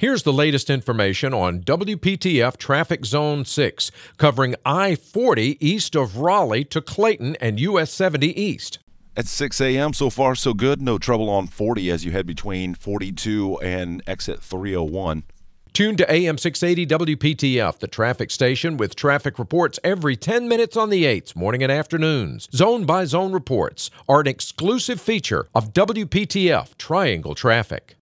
Here's the latest information on WPTF Traffic Zone 6, covering I 40 east of Raleigh to Clayton and US 70 east. At 6 a.m., so far so good. No trouble on 40 as you head between 42 and exit 301. Tune to AM 680 WPTF, the traffic station with traffic reports every 10 minutes on the 8s, morning and afternoons. Zone by zone reports are an exclusive feature of WPTF Triangle Traffic.